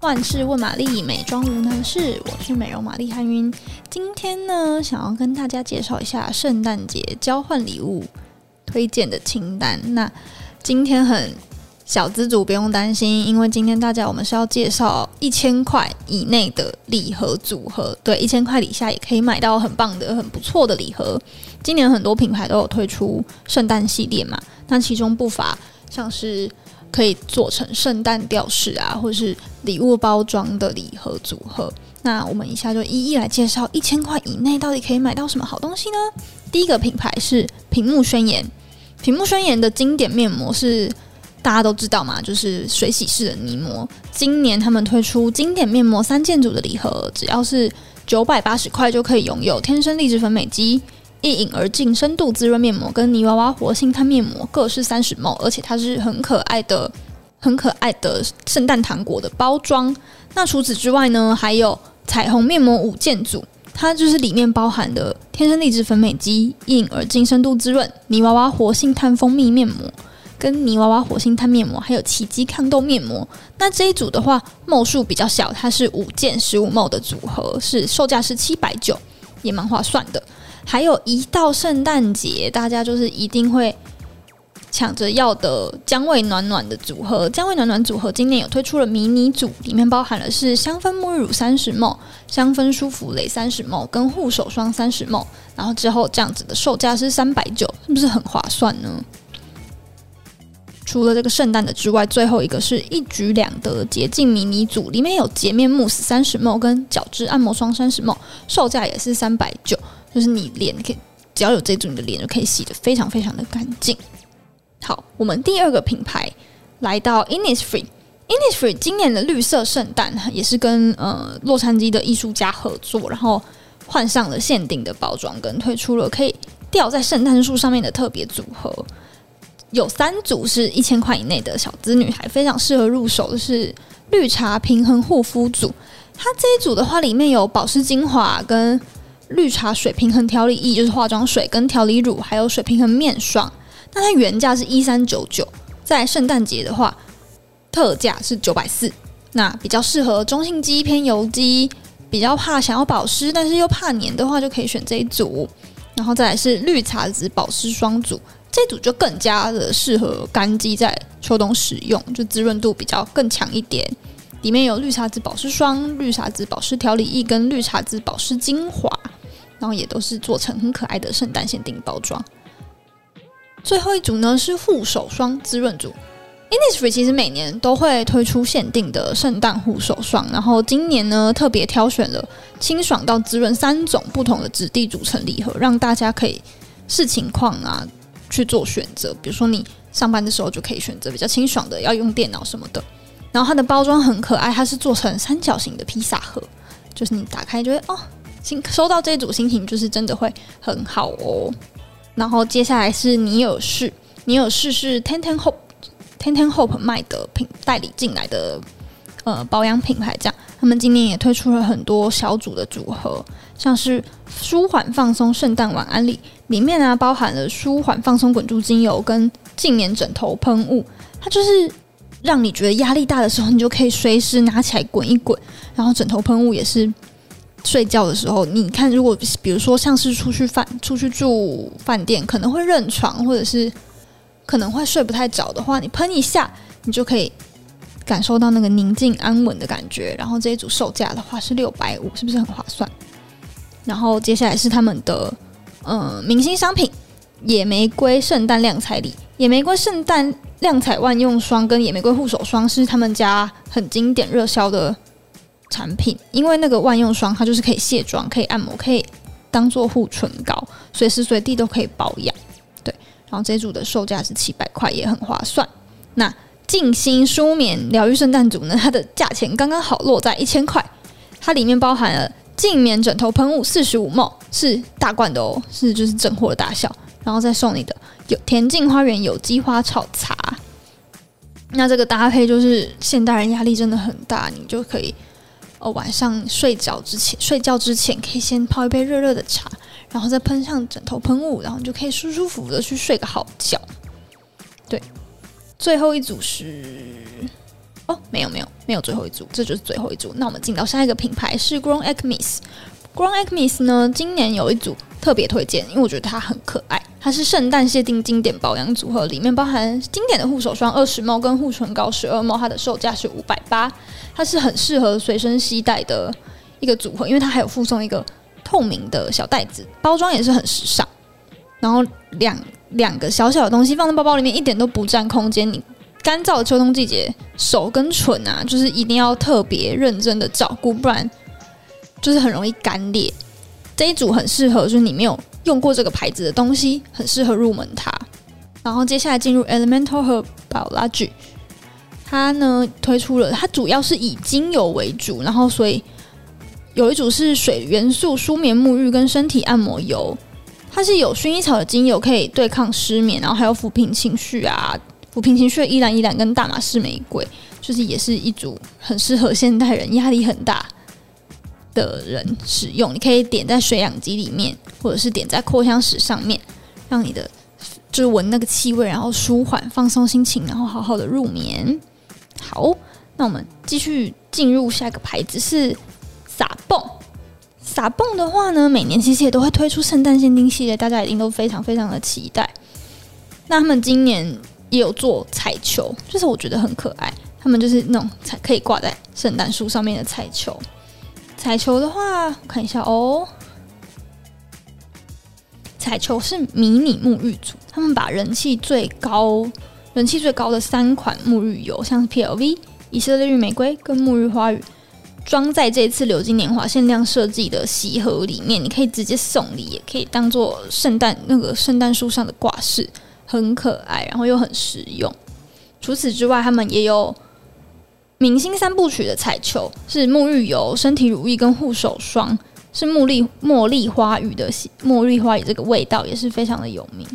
万事问玛丽，美妆无难事。我是美容玛丽韩云。今天呢，想要跟大家介绍一下圣诞节交换礼物推荐的清单。那今天很小资族不用担心，因为今天大家我们是要介绍一千块以内的礼盒组合。对，一千块以下也可以买到很棒的、很不错的礼盒。今年很多品牌都有推出圣诞系列嘛，那其中不乏像是。可以做成圣诞吊饰啊，或者是礼物包装的礼盒组合。那我们以下就一一来介绍，一千块以内到底可以买到什么好东西呢？第一个品牌是屏幕宣言，屏幕宣言的经典面膜是大家都知道嘛，就是水洗式的泥膜。今年他们推出经典面膜三件组的礼盒，只要是九百八十块就可以拥有天生丽质粉美肌。一饮而尽深度滋润面膜跟泥娃娃活性炭面膜各是三十 ml，而且它是很可爱的、很可爱的圣诞糖果的包装。那除此之外呢，还有彩虹面膜五件组，它就是里面包含的天生丽质粉美肌、一饮而尽深度滋润、泥娃娃活性炭蜂蜜面膜跟泥娃娃活性炭面膜，还有奇迹抗痘面膜。那这一组的话，ml 数比较小，它是五件十五 ml 的组合，是售价是七百九，也蛮划算的。还有一到圣诞节，大家就是一定会抢着要的姜味暖暖的组合。姜味暖暖组合今年有推出了迷你组，里面包含了是香氛沐浴乳三十 ml、香氛舒芙蕾三十 ml 跟护手霜三十 ml。然后之后这样子的售价是三百九，是不是很划算呢？除了这个圣诞的之外，最后一个是一举两得洁净迷你组，里面有洁面慕斯三十 ml 跟角质按摩霜三十 ml，售价也是三百九。就是你脸可以，只要有这组，你的脸就可以洗得非常非常的干净。好，我们第二个品牌来到 Innisfree。Innisfree 今年的绿色圣诞也是跟呃洛杉矶的艺术家合作，然后换上了限定的包装，跟推出了可以吊在圣诞树上面的特别组合。有三组是一千块以内的小资女孩非常适合入手的是绿茶平衡护肤组。它这一组的话，里面有保湿精华跟绿茶水平衡调理液就是化妆水跟调理乳，还有水平衡面霜。那它原价是一三九九，在圣诞节的话，特价是九百四。那比较适合中性肌偏油肌，比较怕想要保湿但是又怕黏的话，就可以选这一组。然后再来是绿茶籽保湿霜组，这组就更加的适合干肌在秋冬使用，就滋润度比较更强一点。里面有绿茶籽保湿霜、绿茶籽保湿调理液跟绿茶籽保湿精华。然后也都是做成很可爱的圣诞限定包装。最后一组呢是护手霜滋润组。Innisfree 其实每年都会推出限定的圣诞护手霜，然后今年呢特别挑选了清爽到滋润三种不同的质地组成礼盒，让大家可以视情况啊去做选择。比如说你上班的时候就可以选择比较清爽的，要用电脑什么的。然后它的包装很可爱，它是做成三角形的披萨盒，就是你打开就会哦。心收到这组心情就是真的会很好哦。然后接下来是尼尔氏，尼尔氏是 Ten Ten Hope Ten Ten Hope 卖的品代理进来的呃保养品牌，这样他们今年也推出了很多小组的组合，像是舒缓放松圣诞晚安礼，里面呢、啊、包含了舒缓放松滚珠精油跟静眠枕头喷雾，它就是让你觉得压力大的时候，你就可以随时拿起来滚一滚，然后枕头喷雾也是。睡觉的时候，你看，如果比如说像是出去饭、出去住饭店，可能会认床，或者是可能会睡不太着的话，你喷一下，你就可以感受到那个宁静安稳的感觉。然后这一组售价的话是六百五，是不是很划算？然后接下来是他们的嗯明星商品野玫瑰圣诞亮彩礼，野玫瑰圣诞亮彩万用霜跟野玫瑰护手霜是他们家很经典热销的。产品，因为那个万用霜，它就是可以卸妆、可以按摩、可以当做护唇膏，随时随地都可以保养。对，然后这组的售价是七百块，也很划算。那静心舒眠疗愈圣诞组呢，它的价钱刚刚好落在一千块，它里面包含了静眠枕头喷雾四十五 ml，是大罐的哦，是就是正货的大小，然后再送你的有田径花园有机花草茶。那这个搭配就是现代人压力真的很大，你就可以。哦，晚上睡觉之前，睡觉之前可以先泡一杯热热的茶，然后再喷上枕头喷雾，然后你就可以舒舒服服的去睡个好觉。对，最后一组是哦，没有没有没有最后一组，这就是最后一组。那我们进到下一个品牌是 Grown Acmes。Grown Acmes 呢，今年有一组特别推荐，因为我觉得它很可爱。它是圣诞限定经典保养组合，里面包含经典的护手霜二十 ml 跟护唇膏十二 ml，它的售价是五百八。它是很适合随身携带的一个组合，因为它还有附送一个透明的小袋子，包装也是很时尚。然后两两个小小的东西放在包包里面，一点都不占空间。你干燥的秋冬季节，手跟唇啊，就是一定要特别认真的照顾，不然就是很容易干裂。这一组很适合，就是你没有。用过这个牌子的东西很适合入门它，然后接下来进入 Elemental Herb Biology，它呢推出了，它主要是以精油为主，然后所以有一组是水元素舒眠沐浴跟身体按摩油，它是有薰衣草的精油可以对抗失眠，然后还有抚平情绪啊，抚平情绪依兰依兰跟大马士玫瑰，就是也是一组很适合现代人压力很大的人使用，你可以点在水氧机里面，或者是点在扩香石上面，让你的就是闻那个气味，然后舒缓放松心情，然后好好的入眠。好，那我们继续进入下一个牌子是撒蹦。撒蹦的话呢，每年其实也都会推出圣诞限定系列，大家一定都非常非常的期待。那他们今年也有做彩球，就是我觉得很可爱，他们就是那种彩可以挂在圣诞树上面的彩球。彩球的话，我看一下哦。彩球是迷你沐浴组，他们把人气最高、人气最高的三款沐浴油，像是 PLV、以色列绿玫瑰跟沐浴花语，装在这次流金年华限量设计的锡盒里面，你可以直接送礼，也可以当做圣诞那个圣诞树上的挂饰，很可爱，然后又很实用。除此之外，他们也有。明星三部曲的彩球是沐浴油、身体乳液跟护手霜，是茉莉茉莉花语的茉莉花语，这个味道也是非常的有名。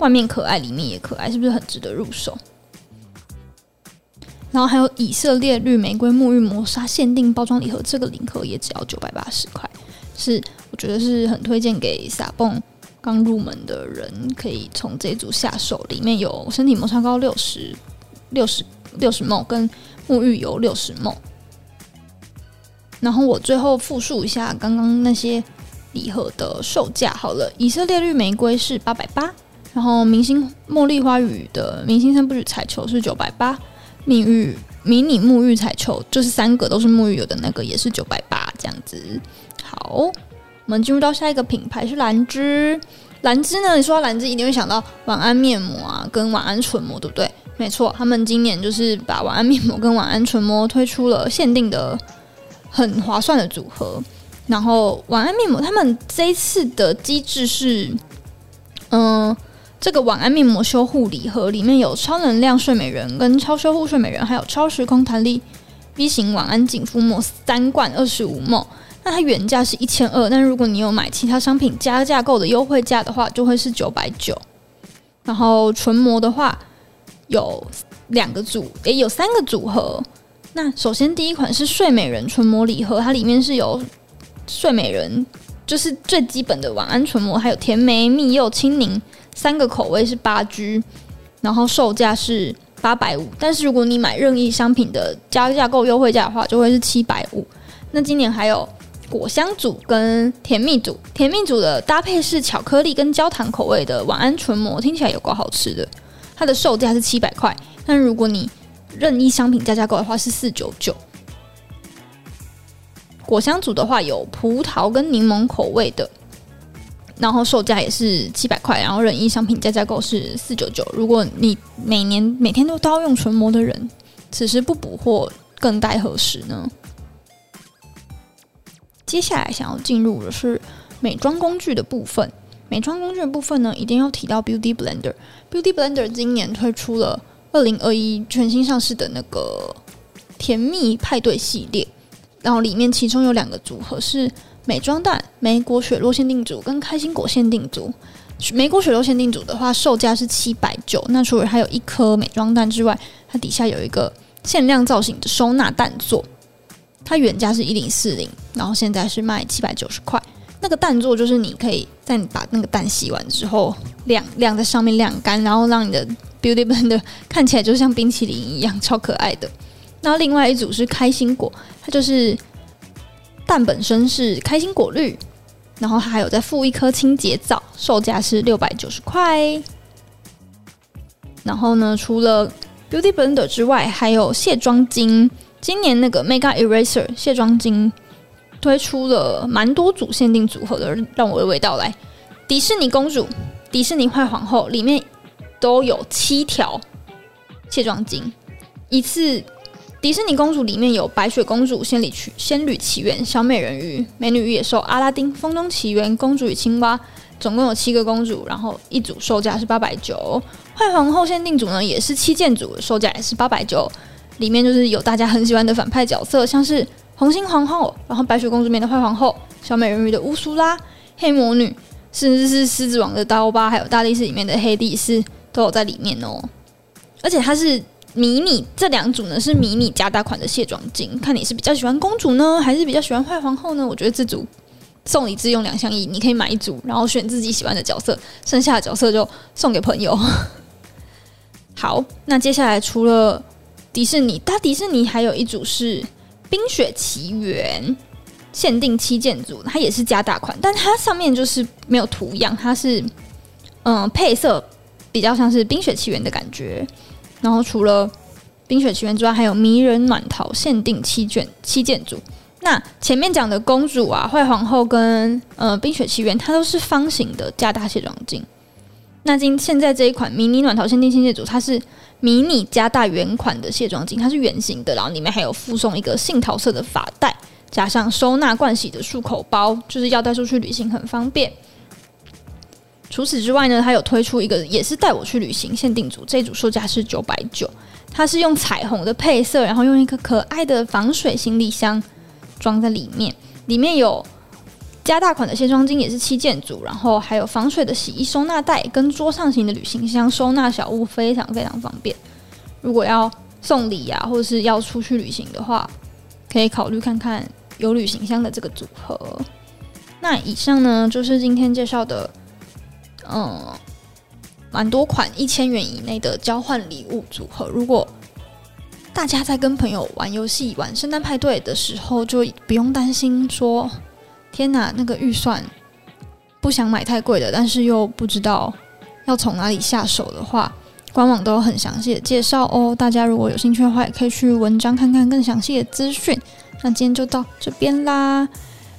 外面可爱，里面也可爱，是不是很值得入手？然后还有以色列绿玫瑰沐浴磨砂限定包装礼盒，这个礼盒也只要九百八十块，是我觉得是很推荐给撒蹦刚入门的人，可以从这组下手。里面有身体摩擦膏六十六十六十 ml 跟。沐浴油六十 ml，然后我最后复述一下刚刚那些礼盒的售价好了。以色列绿玫瑰是八百八，然后明星茉莉花语的明星三部曲彩球是九百八，蜜浴迷你沐浴彩球就是三个都是沐浴油的那个也是九百八这样子。好，我们进入到下一个品牌是兰芝。兰芝呢，你说到兰芝一定会想到晚安面膜啊，跟晚安唇膜，对不对？没错，他们今年就是把晚安面膜跟晚安唇膜推出了限定的很划算的组合。然后晚安面膜，他们这一次的机制是，嗯、这个晚安面膜修护礼盒里面有超能量睡美人跟超修护睡美人，还有超时空弹力 V 型晚安紧肤膜三罐二十五 ml。那它原价是一千二，但如果你有买其他商品加价购的优惠价的话，就会是九百九。然后唇膜的话。有两个组，也有三个组合。那首先第一款是睡美人唇膜礼盒，它里面是有睡美人，就是最基本的晚安唇膜，还有甜梅、蜜柚、青柠三个口味是八 G，然后售价是八百五。但是如果你买任意商品的加价购优惠价的话，就会是七百五。那今年还有果香组跟甜蜜组，甜蜜组的搭配是巧克力跟焦糖口味的晚安唇膜，听起来有够好吃的。它的售价是七百块，但如果你任意商品加价购的话是四九九。果香组的话有葡萄跟柠檬口味的，然后售价也是七百块，然后任意商品加价购是四九九。如果你每年每天都都要用唇膜的人，此时不补货更待何时呢？接下来想要进入的是美妆工具的部分。美妆工具的部分呢，一定要提到 Beauty Blender。Beauty Blender 今年推出了二零二一全新上市的那个甜蜜派对系列，然后里面其中有两个组合是美妆蛋莓果雪落限定组跟开心果限定组。莓果雪落限定组的话，售价是七百九。那除了还有一颗美妆蛋之外，它底下有一个限量造型的收纳蛋座，它原价是一零四零，然后现在是卖七百九十块。个蛋座就是你可以在你把那个蛋洗完之后晾晾在上面晾干，然后让你的 Beauty Blender 看起来就像冰淇淋一样超可爱的。那另外一组是开心果，它就是蛋本身是开心果绿，然后它还有再附一颗清洁皂，售价是六百九十块。然后呢，除了 Beauty Blender 之外，还有卸妆巾。今年那个 Mega Eraser 卸妆巾推出了蛮多组限定组合的，让我娓娓道来。迪士尼公主、迪士尼坏皇后里面都有七条卸妆巾，一次。迪士尼公主里面有白雪公主、仙女奇仙女奇缘、小美人鱼、美女与野兽、阿拉丁、风中奇缘、公主与青蛙，总共有七个公主，然后一组售价是八百九。坏皇后限定组呢，也是七件组，售价也是八百九。里面就是有大家很喜欢的反派角色，像是红心皇后，然后白雪公主里面的坏皇后，小美人鱼的乌苏拉，黑魔女，甚至是狮子王的刀疤，还有大力士里面的黑帝斯都有在里面哦。而且它是。迷你这两组呢是迷你加大款的卸妆巾，看你是比较喜欢公主呢，还是比较喜欢坏皇后呢？我觉得这组送礼自用两相宜，你可以买一组，然后选自己喜欢的角色，剩下的角色就送给朋友。好，那接下来除了迪士尼，大迪士尼还有一组是《冰雪奇缘》限定七件组，它也是加大款，但它上面就是没有图样，它是嗯配色比较像是《冰雪奇缘》的感觉。然后除了《冰雪奇缘》之外，还有迷人暖桃限定七卷七件组。那前面讲的公主啊、坏皇后跟呃《冰雪奇缘》，它都是方形的加大卸妆巾。那今现在这一款迷你暖桃限定七件组，它是迷你加大圆款的卸妆巾，它是圆形的，然后里面还有附送一个杏桃色的发带，加上收纳盥洗的漱口包，就是要带出去旅行很方便。除此之外呢，它有推出一个也是带我去旅行限定组，这组售价是九百九，它是用彩虹的配色，然后用一个可爱的防水行李箱装在里面，里面有加大款的卸妆巾，也是七件组，然后还有防水的洗衣收纳袋跟桌上型的旅行箱，收纳小物非常非常方便。如果要送礼呀、或者是要出去旅行的话，可以考虑看看有旅行箱的这个组合。那以上呢，就是今天介绍的。嗯，蛮多款一千元以内的交换礼物组合。如果大家在跟朋友玩游戏、玩圣诞派对的时候，就不用担心说“天哪，那个预算不想买太贵的”，但是又不知道要从哪里下手的话，官网都有很详细的介绍哦。大家如果有兴趣的话，也可以去文章看看更详细的资讯。那今天就到这边啦。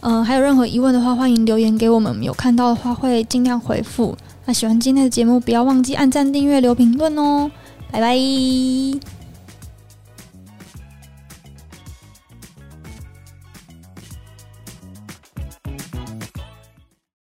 嗯，还有任何疑问的话，欢迎留言给我们，有看到的话会尽量回复。那喜欢今天的节目，不要忘记按赞、订阅、留评论哦。拜拜。